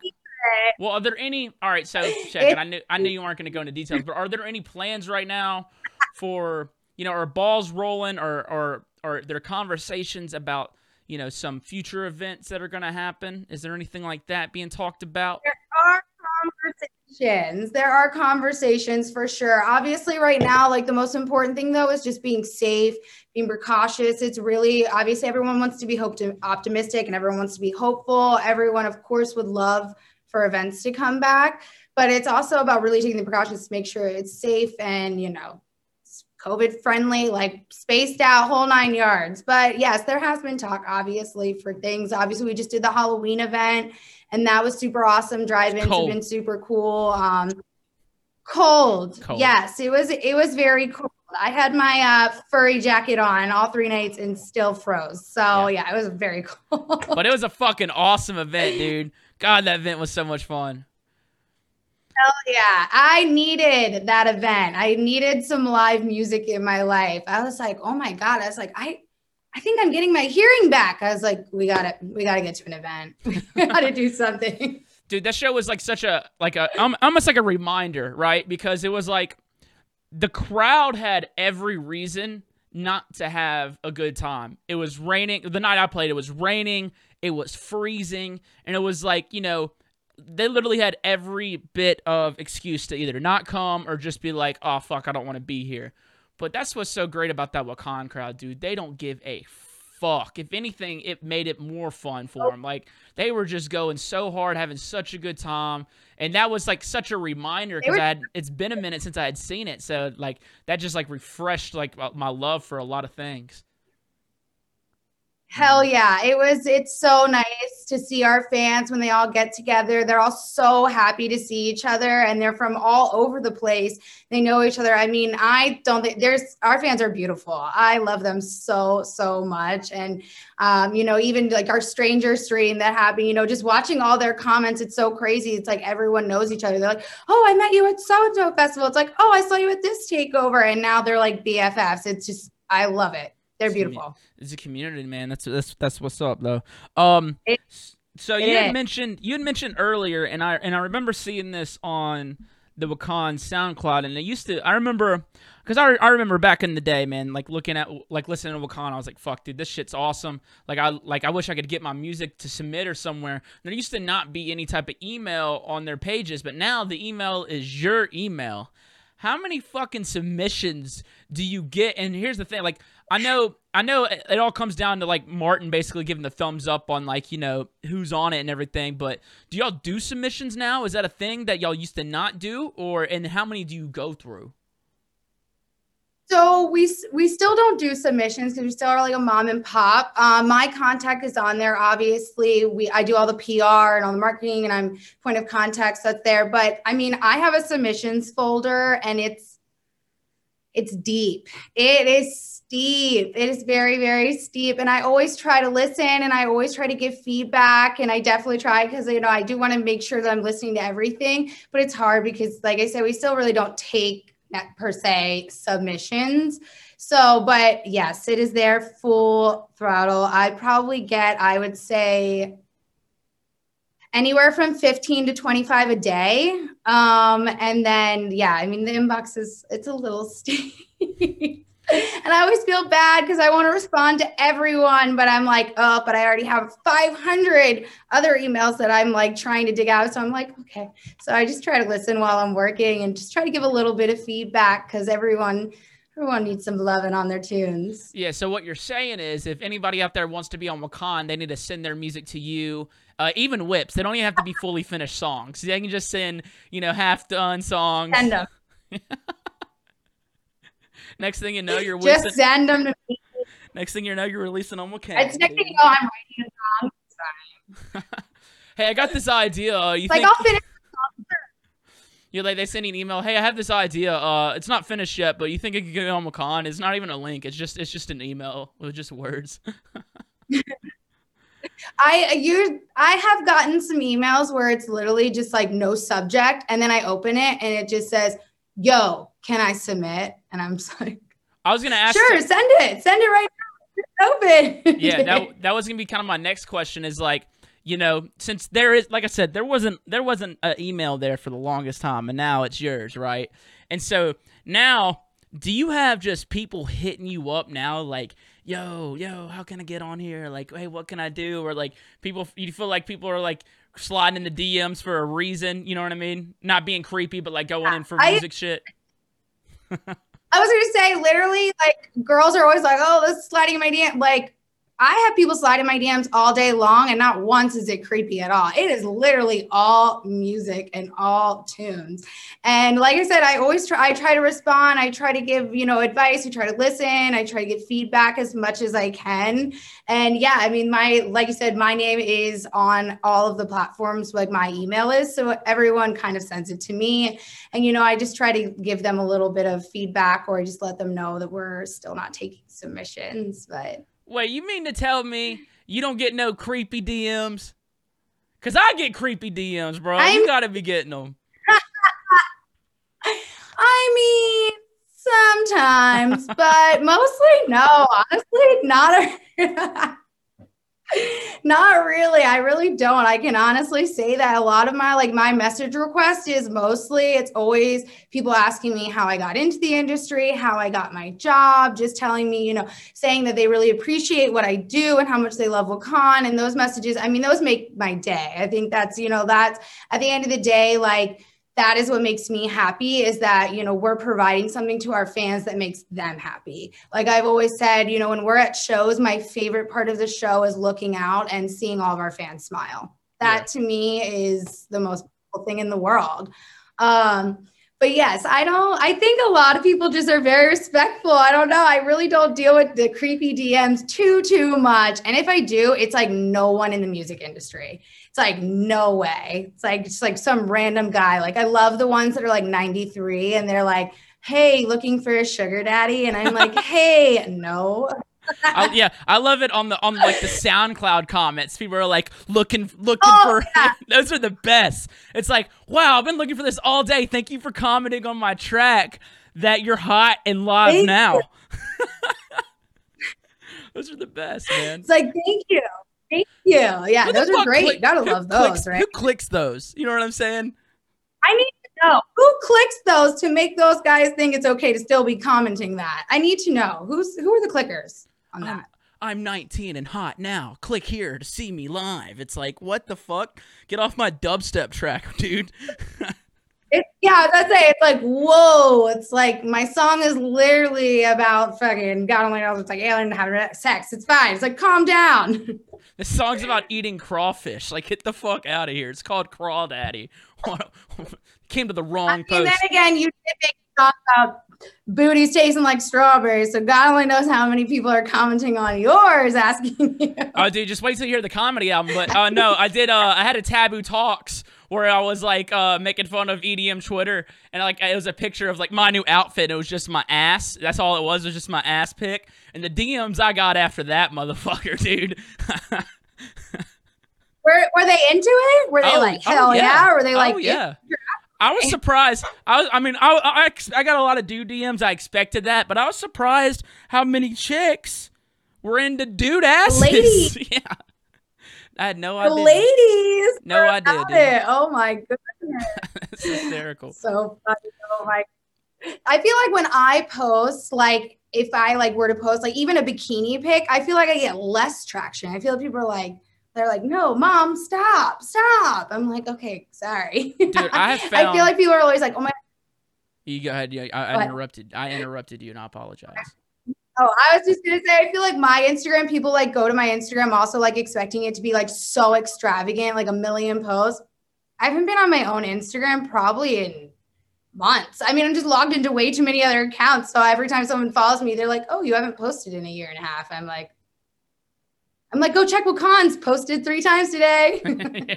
Well, are there any? All right, so check it. I knew I knew you weren't going to go into details, but are there any plans right now for you know, are balls rolling, or or or there conversations about you know some future events that are going to happen? Is there anything like that being talked about? There are conversations. There are conversations for sure. Obviously, right now, like the most important thing though is just being safe, being precautious. It's really obviously everyone wants to be hope optimistic and everyone wants to be hopeful. Everyone, of course, would love for events to come back, but it's also about really taking the precautions to make sure it's safe and you know COVID friendly, like spaced out, whole nine yards. But yes, there has been talk, obviously, for things. Obviously, we just did the Halloween event, and that was super awesome. Drive-ins have been super cool. Um, cold. Cold. yes, it was. It was very cold. I had my uh, furry jacket on all three nights and still froze. So yeah, it was very cold. But it was a fucking awesome event, dude. God, that event was so much fun. Yeah, I needed that event. I needed some live music in my life. I was like, oh my god. I was like, I, I think I'm getting my hearing back. I was like, we got to We got to get to an event. We got to do something. dude that show was like such a like a almost like a reminder right because it was like the crowd had every reason not to have a good time it was raining the night i played it was raining it was freezing and it was like you know they literally had every bit of excuse to either not come or just be like oh fuck i don't want to be here. But that's what's so great about that wakaan crowd dude. They don't give a fuck. If anything it made it more fun for oh. them. Like they were just going so hard, having such a good time, and that was like such a reminder because I had it's been a minute since I had seen it, so like that just like refreshed like my love for a lot of things. Hell yeah. It was it's so nice to see our fans when they all get together. They're all so happy to see each other and they're from all over the place. They know each other. I mean, I don't think there's our fans are beautiful. I love them so so much and um, you know, even like our stranger stream that happened, you know, just watching all their comments, it's so crazy. It's like everyone knows each other. They're like, "Oh, I met you at so and so festival." It's like, "Oh, I saw you at this takeover." And now they're like BFFs. It's just I love it. They're It's beautiful. It's a community, man. That's that's that's what's up, though. Um, It- so you had is. mentioned you had mentioned earlier, and I and I remember seeing this on the Wakaan SoundCloud, and it used to. I remember because I, I remember back in the day, man, like looking at like listening to Wakaan, I was like, "Fuck, dude, this shit's awesome." Like I like I wish I could get my music to submit or somewhere. There used to not be any type of email on their pages, but now the email is your email. How many fucking submissions do you get? And here's the thing, like I know I know it, all comes down to like Martin basically giving the thumbs up on like, you know, who's on it and everything, but do y'all do submissions now? Is that a thing that y'all used to not do or and how many do you go through? So we we still don't do submissions because we still are like a mom and pop. Um, my contact is on there. Obviously, we I do all the PR and all the marketing, and I'm point of contact. So that's there. But I mean, I have a submissions folder, and it's it's deep. It is steep. It is very very steep, and I always try to listen, and I always try to give feedback, and I definitely try because you know I do want to make sure that I'm listening to everything. But it's hard because, like I said, we still really don't take per se submissions. So, but yes, it is there full throttle. I probably get, I would say, anywhere from 15 to 25 a day. Um, and then, yeah, I mean, the inbox is, it's a little steep. And I always feel bad because I want to respond to everyone, but I'm like, oh, but I already have 500 other emails that I'm like trying to dig out. So I'm like, okay. So I just try to listen while I'm working and just try to give a little bit of feedback because everyone, everyone needs some loving on their tunes. Yeah, so what you're saying is if anybody out there wants to be on Wakaan, they need to send their music to you. Uh, even whips, they don't even have to be fully finished songs. They can just send, you know, half done songs. Send them. Next thing you know, you're Just releasing. send them to me. Next thing you know, you're releasing on Wakaan. It's next thing you know, I'm writing a song. Hey, I got this idea. Uh, you Like think I'll finish. you like they send you an email? Hey, I have this idea. Uh, it's not finished yet, but you think it could get on Wakaan? It's not even a link. It's just it's just an email with just words. I you I have gotten some emails where it's literally just like no subject, and then I open it and it just says, "Yo, can I submit?" And I'm just like, I was gonna ask. "Sure, send it, send it right now. It's open." yeah, that that was gonna be kind of my next question. Is like, you know, since there is, like I said, there wasn't there wasn't an email there for the longest time, and now it's yours, right? And so now, do you have just people hitting you up now, like, yo, yo, how can I get on here? Like, hey, what can I do? Or like, people, you feel like people are like sliding in the DMs for a reason, you know what I mean? Not being creepy, but like going in for I- music shit. I was gonna say, literally, like girls are always like, "Oh, this is sliding in my DM." Like, I have people slide in my DMs all day long, and not once is it creepy at all. It is literally all music and all tunes. And like I said, I always try. I try to respond. I try to give you know advice. I try to listen. I try to get feedback as much as I can. And yeah, I mean, my like you said, my name is on all of the platforms. Like my email is, so everyone kind of sends it to me. And you know, I just try to give them a little bit of feedback, or just let them know that we're still not taking submissions. But Wait, you mean to tell me you don't get no creepy DMs? Cause I get creepy DMs, bro. you I'm- gotta be getting them. I mean, sometimes, but mostly no. Honestly, not a. Not really. I really don't. I can honestly say that a lot of my like my message request is mostly it's always people asking me how I got into the industry, how I got my job, just telling me, you know, saying that they really appreciate what I do and how much they love Wakaan and those messages. I mean, those make my day. I think that's, you know, that's at the end of the day like that is what makes me happy is that you know we're providing something to our fans that makes them happy. Like i've always said you know when we're at shows my favorite part of the show is looking out and seeing all of our fans smile. That to me is the most beautiful thing in the world. Um but yes i don't i think a lot of people just are very respectful i don't know i really don't deal with the creepy dms too too much and if i do it's like no one in the music industry it's like no way. It's like just like some random guy. Like I love the ones that are like 93 and they're like, "Hey, looking for a sugar daddy?" And I'm like, "Hey, no." I, yeah, I love it on the on like the SoundCloud comments. People are like looking looking Oh, for those are the best. It's like, wow, I've been looking for this all day. Thank you for commenting on my track that you're hot and live Thank now. those are the best, man. It's like, "Thank you." Thank you. Yeah, those are great. click- Gotta love those, clicks, right? Who clicks those? You know what I'm saying? I need to know who clicks those to make those guys think it's okay to still be commenting that. I need to know who's who are the clickers on Um, that. I'm 19 and hot now. Click here to see me live. It's like, what the fuck? Get off my dubstep track, dude. It, yeah, that's it. It's like, whoa. It's like my song is literally about fucking God only knows it's like alien having sex. It's fine. It's like, calm down. This song's about eating crawfish. Like, get the fuck out of here. It's called Crawdaddy. Came to the wrong and post. then again, you did make a song about booties tasting like strawberries. So God only knows how many people are commenting on yours, asking you. Oh, dude, just wait till you hear the comedy album. But uh, no, I did. Uh, I had a taboo talks where I was like uh, making fun of EDM Twitter, and like it was a picture of like my new outfit. And it was just my ass. That's all it was. It was just my ass pic. And the DMs I got after that, motherfucker, dude. Were, were they into it? Were they Oh, like, oh, hell yeah. yeah. Or were they like, oh yeah. I was surprised. I was, I mean, I, I, I got a lot of dude DMs. I expected that, but I was surprised how many chicks were into dude asses. Ladies. yeah. I had no the idea. ladies? No idea, dude. it. Oh my goodness. It's hysterical. so funny. Oh my. I feel like when I post, like if I like were to post like even a bikini pic, I feel like I get less traction. I feel like people are like, they're like, no, mom, stop, stop. I'm like, okay, sorry. Dude, I have I feel like people are always like, oh my you go ahead. Yeah, I, I interrupted. I interrupted you, and I apologize. Oh, I was just gonna say, I feel like my Instagram, people like go to my Instagram also like expecting it to be like so extravagant, like a million posts. I haven't been on my own Instagram probably in months. I mean, I'm just logged into way too many other accounts. So every time someone follows me, they're like, oh, you haven't posted in a year and a half. I'm like, I'm like, go check what cons posted three times today. yeah.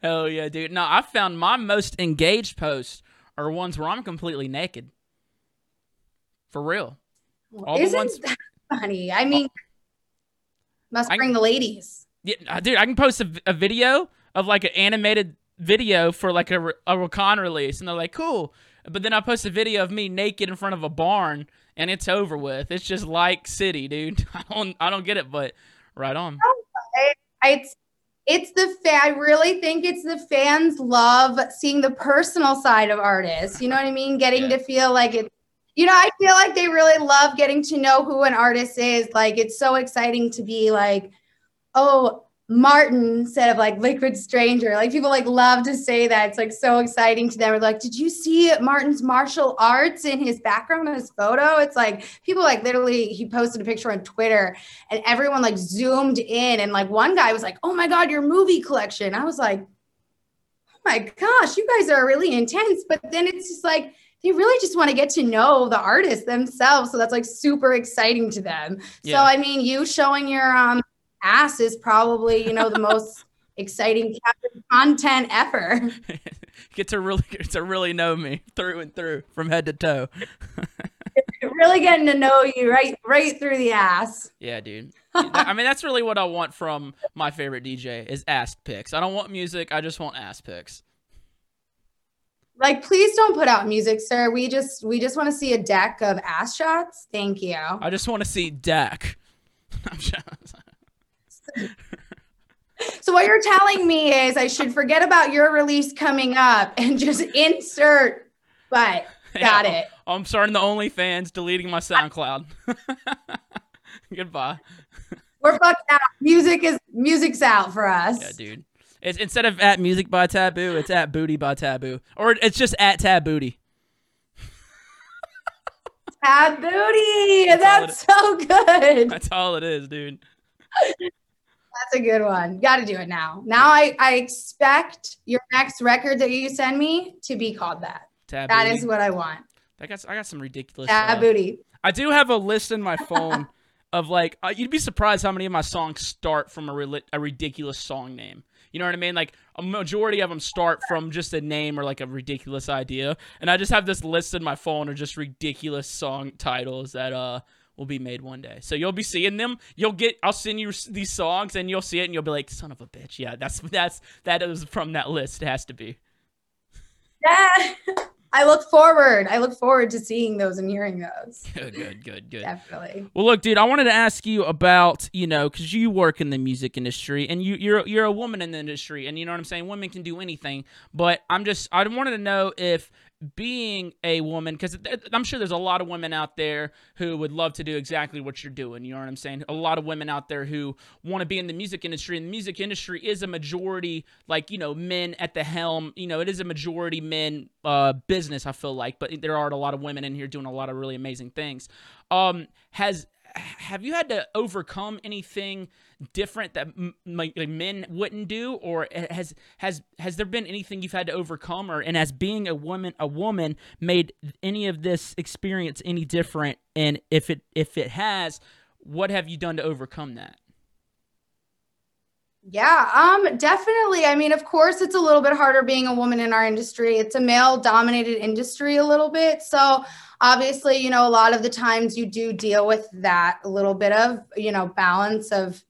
Hell yeah, dude. No, I found my most engaged posts are ones where I'm completely naked. For real. All the Isn't ones- that funny? I mean, must I- bring the ladies. Yeah, uh, dude, I can post a video of like an animated video for like a, a release, and they're like, cool. But then I post a video of me naked in front of a barn, and it's over with. It's just like City, dude. I don't, I don't get it, but right on. It's it's the fa- I really think it's the fans love seeing the personal side of artists. You know what I mean? Getting Yeah. to feel like it. You know, I feel like they really love getting to know who an artist is. Like it's so exciting to be like, oh, Martin instead of like Liquid Stranger. Like people like love to say that. It's like so exciting to them. We're like, did you see Martin's martial arts in his background in his photo? It's like people like literally he posted a picture on Twitter and everyone like zoomed in and like one guy was like, "Oh my god, your movie collection." I was like, "Oh my gosh, you guys are really intense." But then it's just like they really just want to get to know the artist themselves, so that's like super exciting to them. Yeah. So I mean, you showing your um ass is probably, you know, the most exciting content ever. get to really, get to really know me through and through, from head to toe. really getting to know you right right through the ass. Yeah, dude. I mean, that's really what I want from my favorite DJ is ass pics. I don't want music. I just want ass pics. Like, please don't put out music, sir. We just we just want to see a deck of ass shots. Thank you. I just want to see Dak. So what you're telling me is I should forget about your release coming up and just insert but got Yeah, it. Oh, I'm starting the OnlyFans, deleting my SoundCloud. Goodbye. We're fucked out. Music is music's out for us. Yeah, dude. It's instead of at music by taboo, it's at booty by taboo, or it's just at tab booty. Tab booty. That's That's so good. That's all it is, dude. That's a good one. Got to do it now. Now I I expect your next record that you send me to be called that. Tab That booty. is what I want. I got I got some ridiculous. Tab uh, booty. I do have a list in my phone of like uh, you'd be surprised how many of my songs start from a, a ridiculous song name. You know what I mean? Like a majority of them start from just a name or like a ridiculous idea. And I just have this list in my phone of just ridiculous song titles that uh will be made one day. So you'll be seeing them. You'll get I'll send you these songs and you'll see it and you'll be like, "Son of a bitch." Yeah, that's that's that is from that list. It has to be. Yeah. I look forward. I look forward to seeing those and hearing those. Good, good, good, good. Definitely. Well, look, dude, I wanted to ask you about, you know, because you work in the music industry and you, you're you're a woman in the industry, and you know what I'm saying. Women can do anything, but I'm just I wanted to know if being a woman, because I'm sure there's a lot of women out there who would love to do exactly what you're doing. You know what I'm saying? A lot of women out there who want to be in the music industry, and the music industry is a majority, like you know, men at the helm. You know, it is a majority men uh, business. I feel like, but there are a lot of women in here doing a lot of really amazing things. Um, has have you had to overcome anything different that like men wouldn't do or has has has there been anything you've had to overcome or and as being a woman a woman made any of this experience any different and if it if it has what have you done to overcome that Yeah, um, definitely. I mean, of course, it's a little bit harder being a woman in our industry. It's a male dominated industry a little bit. So, obviously, you know, a lot of the times you do deal with that a little bit of, you know, balance of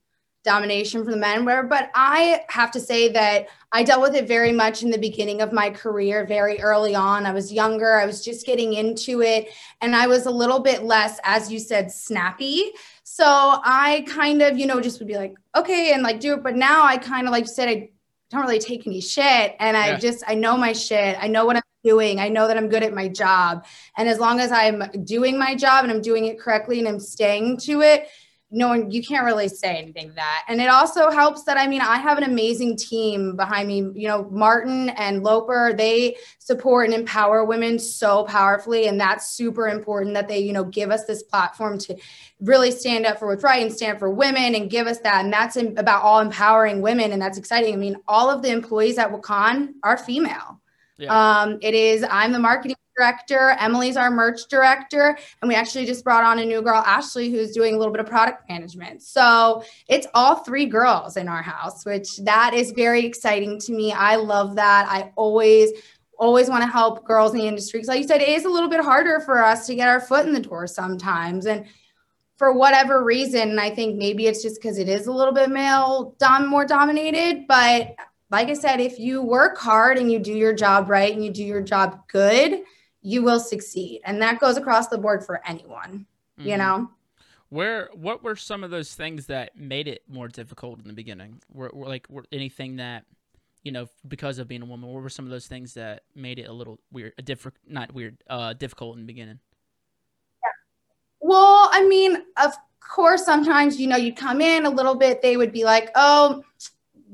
domination from the men where but I have to say that I dealt with it very much in the beginning of my career very early on. I was younger, I was just getting into it and I was a little bit less as you said snappy. So I kind of, you know, just would be like, okay, and like do it. But now I kind of like you said, I don't really take any shit. And I Yeah. just, I know my shit. I know what I'm doing. I know that I'm good at my job. And as long as I'm doing my job and I'm doing it correctly and I'm staying to it, no one, you can't really say anything that. And it also helps that, I mean, I have an amazing team behind me. You know, Martin and Loper, they support and empower women so powerfully. And that's super important that they, you know, give us this platform to really stand up for what's right and stand for women and give us that. And that's about all empowering women. And that's exciting. I mean, all of the employees at Wakaan are female. Yeah. Um, it is, I'm the marketing director, Emily's our merch director, and we actually just brought on a new girl, Ashley, who's doing a little bit of product management. So it's all three girls in our house, which that is very exciting to me. I love that. I always always want to help girls in the industry because like you said it is a little bit harder for us to get our foot in the door sometimes and for whatever reason, I think maybe it's just because it is a little bit male dom more dominated. But like I said, if you work hard and you do your job right and you do your job good, you will succeed. And that goes across the board for anyone, you Mhm. know? Where what were some of those things that made it more difficult in the beginning? Were, were like were anything that you know because of being a woman? What were some of those things that made it a little weird, a different, not weird, uh, difficult in the beginning? Well, I mean, of course, sometimes, you know, you'd come in a little bit, they would be like, oh,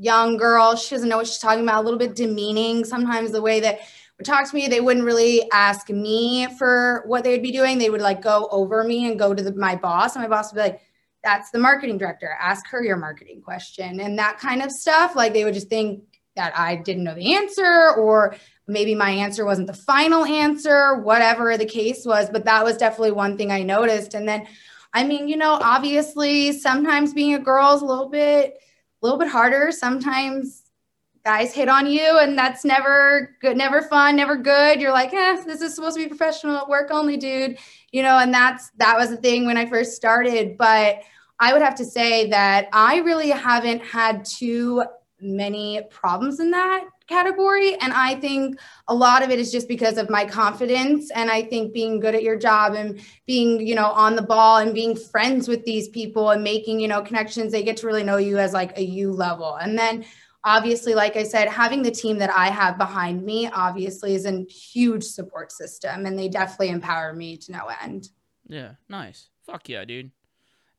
young girl, she doesn't know what she's talking about, a little bit demeaning. Sometimes the way that would talk to me, they wouldn't really ask me for what they would be doing. They would like go over me and go to the, my boss, and my boss would be like, that's the marketing director. Ask her your marketing question and that kind of stuff. Like they would just think that I didn't know the answer or maybe my answer wasn't the final answer, whatever the case was. But that was definitely one thing I noticed. And then, I mean, you know, obviously sometimes being a girl is a little bit, a little bit harder. Sometimes guys hit on you and that's never good, never fun, never good. You're like, eh, this is supposed to be professional work only, dude. You know, and that's, that was the thing when I first started. But I would have to say that I really haven't had too many problems in that category. And I think a lot of it is just because of my confidence. And I think being good at your job and being, you know, on the ball and being friends with these people and making, you know, connections, they get to really know you as like a you level. And then obviously, like I said, having the team that I have behind me obviously is a huge support system. And they definitely empower me to no end. Yeah, nice. Fuck yeah, dude.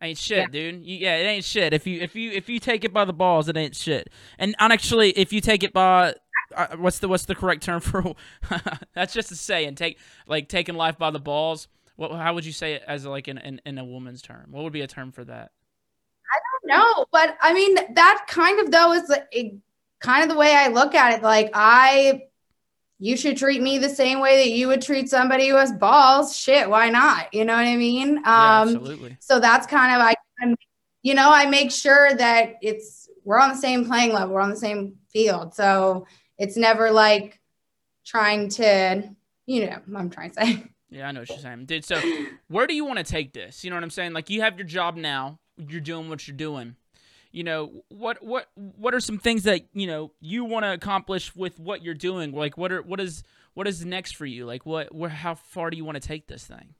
Ain't shit, dude. You, yeah, it ain't shit. If you if you if you take it by the balls, it ain't shit. And actually, if you take it by uh, what's the what's the correct term for? that's just a saying. Take like taking life by the balls. What how would you say it as like in, in in a woman's term? What would be a term for that? I don't know, but I mean, that kind of though is a, kind of the way I look at it. Like, I, you should treat me the same way that you would treat somebody who has balls. Shit, why not? You know what I mean? Um, yeah, absolutely. so that's kind of I, I'm, you know, I make sure that it's we're on the same playing level, we're on the same field. So it's never like trying to, you know, I'm trying to say. Yeah, I know what you're saying, dude. So, where do you want to take this? You know what I'm saying? Like, you have your job now. You're doing what you're doing. You know what? What? What are some things that you know you want to accomplish with what you're doing? Like, what are what is what is next for you? Like, what? Where? How far do you want to take this thing?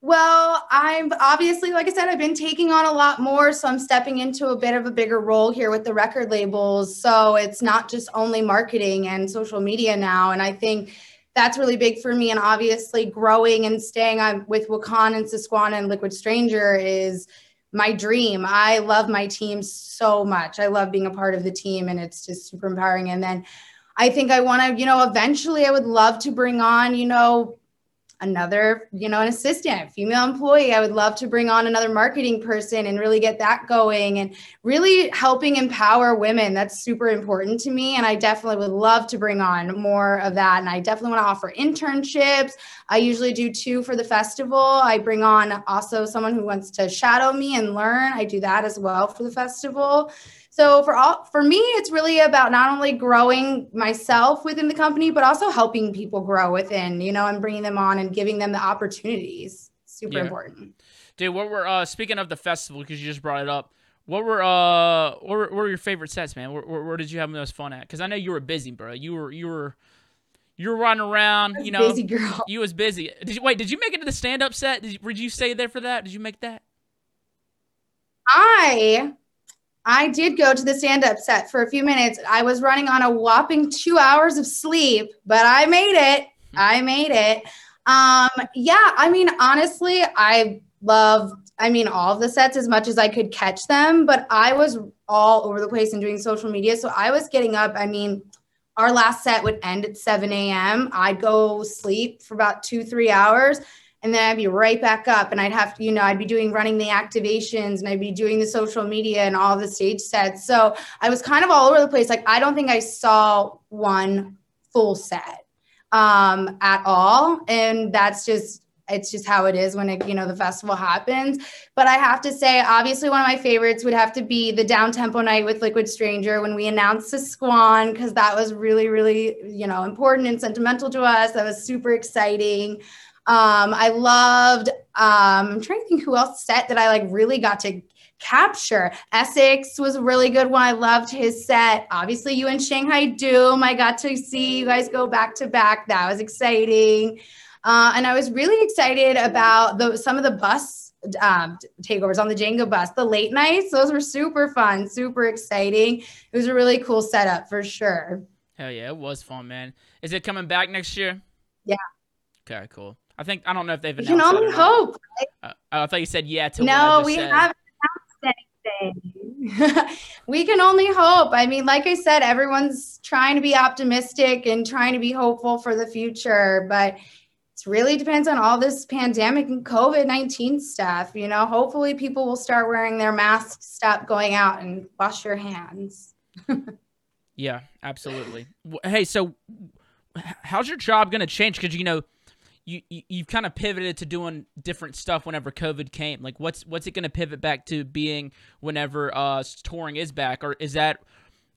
Well, I'm obviously, like I said, I've been taking on a lot more. So I'm stepping into a bit of a bigger role here with the record labels. So it's not just only marketing and social media now. And I think that's really big for me. And obviously, growing and staying on with Wakaan and Susquehanna and Liquid Stranger is my dream. I love my team so much. I love being a part of the team, and it's just super empowering. And then I think I want to, you know, eventually I would love to bring on, you know, another, you know, an assistant, female employee. I would love to bring on another marketing person and really get that going and really helping empower women. That's super important to me. And I definitely would love to bring on more of that. And I definitely want to offer internships. I usually do two for the festival. I bring on also someone who wants to shadow me and learn. I do that as well for the festival. So for all for me, it's really about not only growing myself within the company, but also helping people grow within, you know, and bringing them on and giving them the opportunities. Super Yeah. important. Dude, what were uh speaking of the festival because you just brought it up? What were uh what were, what were your favorite sets, man? Where, where, where did you have the most fun at? Because I know you were busy, bro. You were you were you were running around. You know, busy girl. you was busy. Did you wait? Did you make it to the stand up set? Did you, did you stay there for that? Did you make that? I I did go to the stand-up set for a few minutes. I was running on a whopping two hours of sleep, but I made it. I made it. Um, yeah, I mean, honestly, I loved, I mean, all of the sets as much as I could catch them, but I was all over the place and doing social media. So I was getting up. I mean, our last set would end at 7 a.m. I'd go sleep for about two, three hours and then I'd be right back up and I'd have to, you know, I'd be doing running the activations and I'd be doing the social media and all the stage sets. So I was kind of all over the place. Like I don't think I saw one full set um at all. And that's just it's just how it is when it, you know, the festival happens. But I have to say, obviously, one of my favorites would have to be the down tempo night with Liquid Stranger when we announced the Squan, because that was really, really, you know, important and sentimental to us. That was super exciting. Um, I loved. Um, I'm trying to think who else set that I like really got to capture. Essex was a really good one. I loved his set. Obviously, you and Shanghai Doom. I got to see you guys go back to back. That was exciting. Uh, and I was really excited about the some of the bus um, takeovers on the Django bus, the late nights. Those were super fun, super exciting. It was a really cool setup for sure. Hell yeah, it was fun, man. Is it coming back next year? Yeah. Okay, cool. I think I don't know if they've announced. can only hope. Uh, I thought you said yeah to No, we said. haven't announced anything. we can only hope. I mean, like I said, everyone's trying to be optimistic and trying to be hopeful for the future, but it really depends on all this pandemic and COVID 19 stuff. You know, hopefully people will start wearing their masks, stop going out, and wash your hands. Yeah, absolutely. Hey, so how's your job going to change? Because you know, you, you you've kind of pivoted to doing different stuff whenever COVID came. Like, what's what's it going to pivot back to being whenever uh touring is back, or is that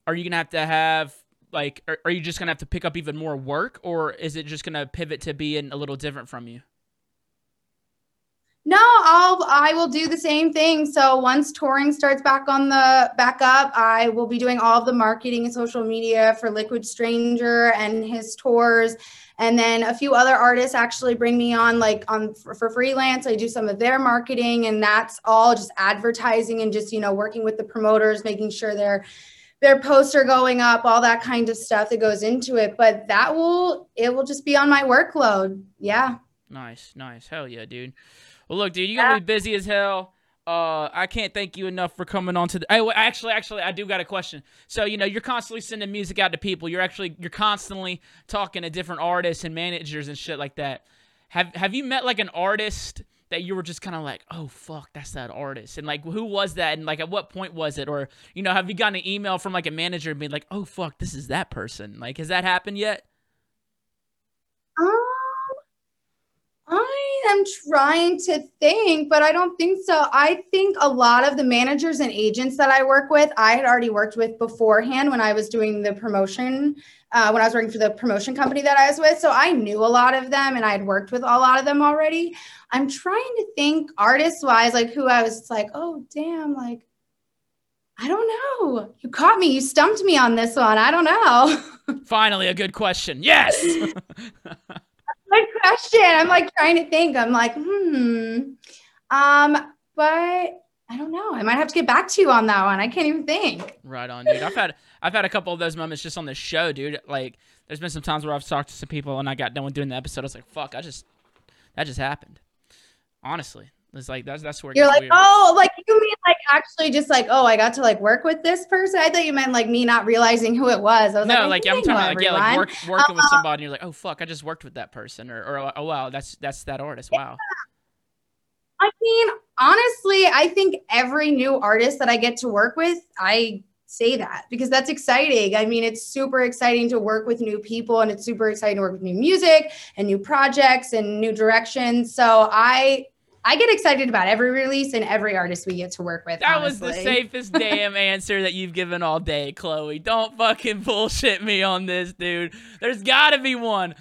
are you gonna have to have like are, are you just gonna have to pick up even more work, or is it just gonna pivot to being a little different from you? No, I'll I will do the same thing. So once touring starts back on the back up, I will be doing all of the marketing and social media for Liquid Stranger and his tours. And then a few other artists actually bring me on like on for, for freelance. I do some of their marketing and that's all just advertising and just, you know, working with the promoters, making sure their their posts are going up, all that kind of stuff that goes into it. But that will it will just be on my workload. Yeah. Nice, nice. Hell yeah, dude. Well, look, dude, you're gonna be busy as hell. Uh, I can't thank you enough for coming on to the. Actually, actually, I do got a question. So, you know, you're constantly sending music out to people. You're actually you're constantly talking to different artists and managers and shit like that. Have Have you met like an artist that you were just kind of like, oh fuck, that's that artist, and like who was that, and like at what point was it, or you know, have you gotten an email from like a manager and being like, oh fuck, this is that person? Like, has that happened yet? Um, I am trying to think, but I don't think so. I think a lot of the managers and agents that I work with, I had already worked with beforehand when I was doing the promotion, uh, when I was working for the promotion company that I was with. So I knew a lot of them and I had worked with a lot of them already. I'm trying to think artist wise, like who I was like, oh, damn, like, I don't know. You caught me. You stumped me on this one. I don't know. Finally, a good question. Yes. Good question. I'm like trying to think. I'm like, hmm. Um, but I don't know. I might have to get back to you on that one. I can't even think. Right on, dude. I've had I've had a couple of those moments just on this show, dude. Like, there's been some times where I've talked to some people and I got done with doing the episode. I was like, "Fuck, I just that just happened." Honestly, it's like that's that's where You're like, weird. oh, like you mean like actually just like, oh, I got to like work with this person. I thought you meant like me not realizing who it was. I was no, like, like I'm talking know like yeah, like work, working with um, somebody. And you're like, "Oh fuck, I just worked with that person," or or oh wow, that's that's that artist. Wow. I mean, honestly, I think every new artist that I get to work with, I say that because that's exciting. I mean, it's super exciting to work with new people and it's super exciting to work with new music and new projects and new directions. So I I get excited about every release and every artist we get to work with. That was the safest damn answer that you've given all day, Chloe. Don't fucking bullshit me on this, dude. There's gotta be one.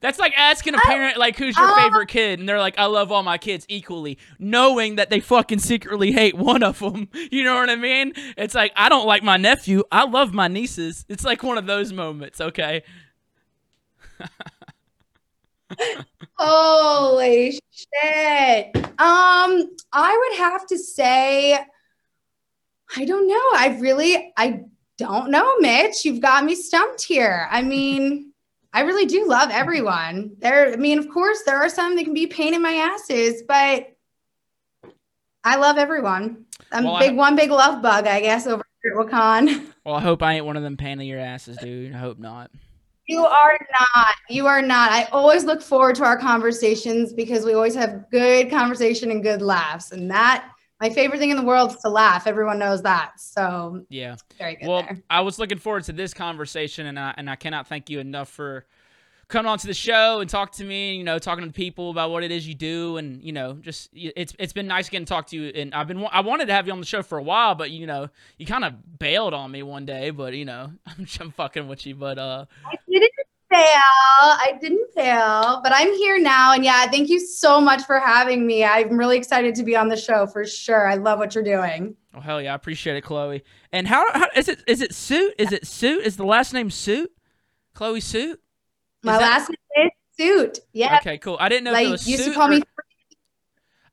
That's like asking a parent, like, who's your Um, favorite kid? And they're like, I love all my kids equally, knowing that they fucking secretly hate one of them. You know what I mean? It's like, I don't like my nephew. I love my nieces. It's like one of those moments, okay? Holy shit. Um, I would have to say, I don't know. I really, I don't know, Mitch. You've got me stumped here. I mean, I really do love everyone. There, I mean, of course, there are some that can be pain in my asses, but I love everyone. I'm Well, a I- big one big love bug, I guess, over here at Wakaan. Well, I hope I ain't one of them pain in your asses, dude. I hope not. You are not. You are not. I always look forward to our conversations because we always have good conversation and good laughs. And that, my favorite thing in the world is to laugh. Everyone knows that. So Yeah. very good Well, there. I was looking forward to this conversation, and I and I cannot thank you enough for coming onto the show and talk to me. You know, talking to people about what it is you do, and you know, just it's it's been nice getting to talk to you. And I've been I wanted to have you on the show for a while, but you know, you kind of bailed on me one day. But you know, I'm, I'm fucking with you. But uh, I didn't fail. I didn't fail, but I'm here now. And yeah, thank you so much for having me. I'm really excited to be on the show for sure. I love what you're doing. Oh hell yeah, I appreciate it, Chloe. And how, how is it? Is it Suit? Is it Suit? Is the last name Suit? Chloe Suit? My that- last name is Suit. Yeah. Okay, cool. I didn't know if it was used Suit to call or- me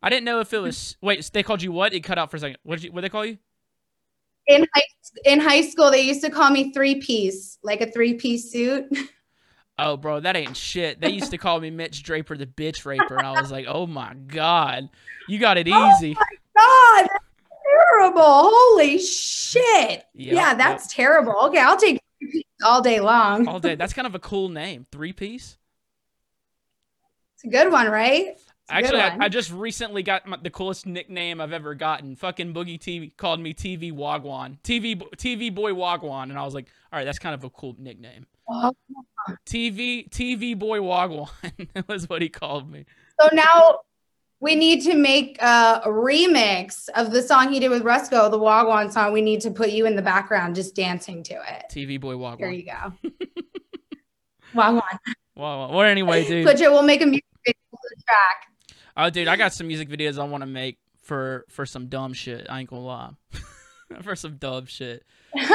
I didn't know if it was. Wait, they called you what? It cut out for a second. What did you? What they call you? in high in high school. They used to call me three piece, like a three piece suit. Oh, bro, that ain't shit. They used to call me Mitch Draper, the bitch raper, and I was like, oh my god, you got it oh easy. Oh my God, that's terrible. Holy shit. Yep, yeah, yep. that's terrible. Okay, I'll take all day long. All day. That's kind of a cool name. Three piece. It's a good one, right? Actually, I, one. I just recently got my, the coolest nickname I've ever gotten. Fucking Boogie TV called me TV Wagwan, TV TV Boy Wagwan, and I was like, all right, that's kind of a cool nickname. TV TV Boy Wagwan was what he called me. So now we need to make a remix of the song he did with Rusko, the Wagwan song. We need to put you in the background just dancing to it. TV Boy Wagwan. you go. Wagwan. Well, well, anyway, dude. Put your, we'll make a music video for the track. Oh, dude, I got some music videos I want to make for for some dumb shit. I ain't gonna lie, for some dumb shit.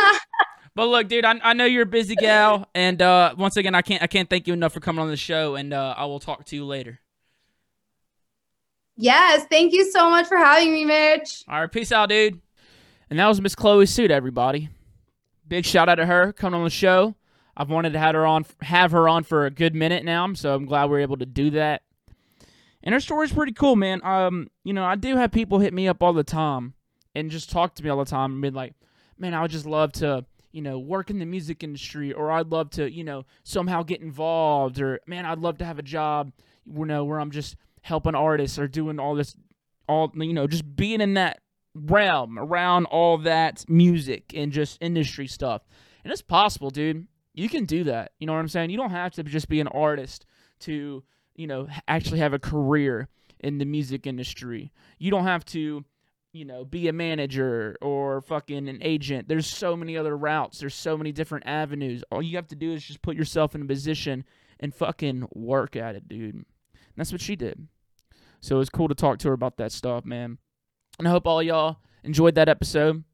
But look, dude, I, I know you're a busy gal, and uh, once again, I can't I can't thank you enough for coming on the show, and uh, I will talk to you later. Yes, thank you so much for having me, Mitch. All right, peace out, dude. And that was Miss Chloe Suit, everybody. Big shout out to her coming on the show. I've wanted to have her on have her on for a good minute now, so I'm glad we are able to do that. And her story's pretty cool, man. Um, you know, I do have people hit me up all the time and just talk to me all the time and be like, "Man, I would just love to, you know, work in the music industry, or I'd love to, you know, somehow get involved, or man, I'd love to have a job, you know, where I'm just helping artists or doing all this, all you know, just being in that realm around all that music and just industry stuff. And it's possible, dude. You can do that. You know what I'm saying? You don't have to just be an artist to, you know, actually have a career in the music industry. You don't have to, you know, be a manager or fucking an agent. There's so many other routes. There's so many different avenues. All you have to do is just put yourself in a position and fucking work at it, dude. And that's what she did. So it was cool to talk to her about that stuff, man. And I hope all y'all enjoyed that episode.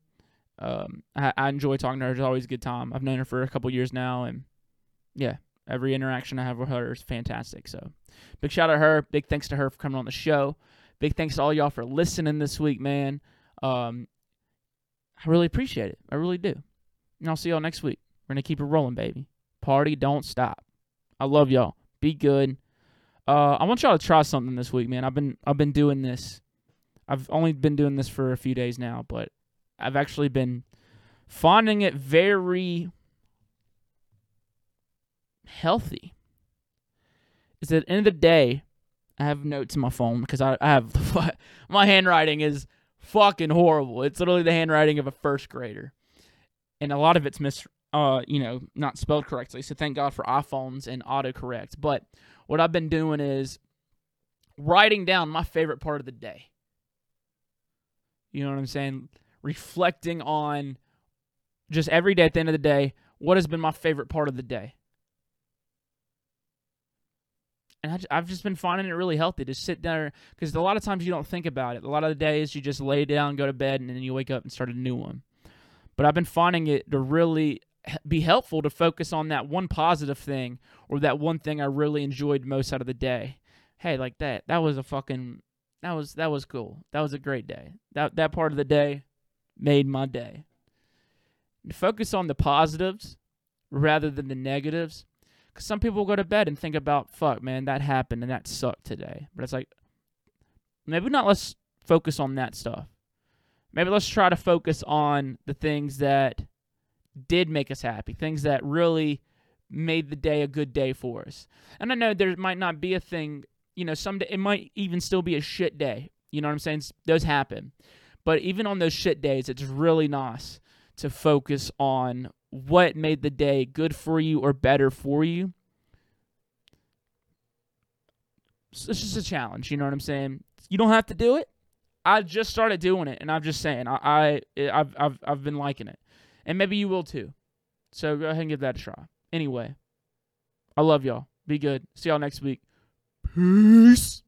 Um, I, I enjoy talking to her. It's always a good time. I've known her for a couple years now, and yeah, every interaction I have with her is fantastic. So, big shout out to her. Big thanks to her for coming on the show. Big thanks to all y'all for listening this week, man. Um, I really appreciate it. I really do. And I'll see y'all next week. We're gonna keep it rolling, baby. Party don't stop. I love y'all. Be good. Uh, I want y'all to try something this week, man. I've been I've been doing this. I've only been doing this for a few days now, but I've actually been finding it very healthy. Is at the end of the day, I have notes in my phone because I, I have my handwriting is fucking horrible. It's literally the handwriting of a first grader, and a lot of it's mis uh you know not spelled correctly. So thank God for iPhones and autocorrect. But what I've been doing is writing down my favorite part of the day. You know what I'm saying? Reflecting on just every day at the end of the day, what has been my favorite part of the day? And I, have just been finding it really healthy to sit there because a lot of times you don't think about it. A lot of the days you just lay down, go to bed, and then you wake up and start a new one. But I've been finding it to really be helpful to focus on that one positive thing or that one thing I really enjoyed most out of the day. Hey, like that. That was a fucking that was that was cool. That was a great day. That that part of the day made my day. Focus on the positives rather than the negatives. Cause some people go to bed and think about fuck, man, that happened and that sucked today. But it's like maybe not let's focus on that stuff. Maybe let's try to focus on the things that did make us happy, things that really made the day a good day for us. And I know there might not be a thing, you know, some day it might even still be a shit day. You know what I'm saying? Those happen. But even on those shit days, it's really nice to focus on what made the day good for you or better for you. It's just a challenge, you know what I'm saying? You don't have to do it. I just started doing it, and I'm just saying I, I I've I've I've been liking it, and maybe you will too. So go ahead and give that a try. Anyway, I love y'all. Be good. See y'all next week. Peace.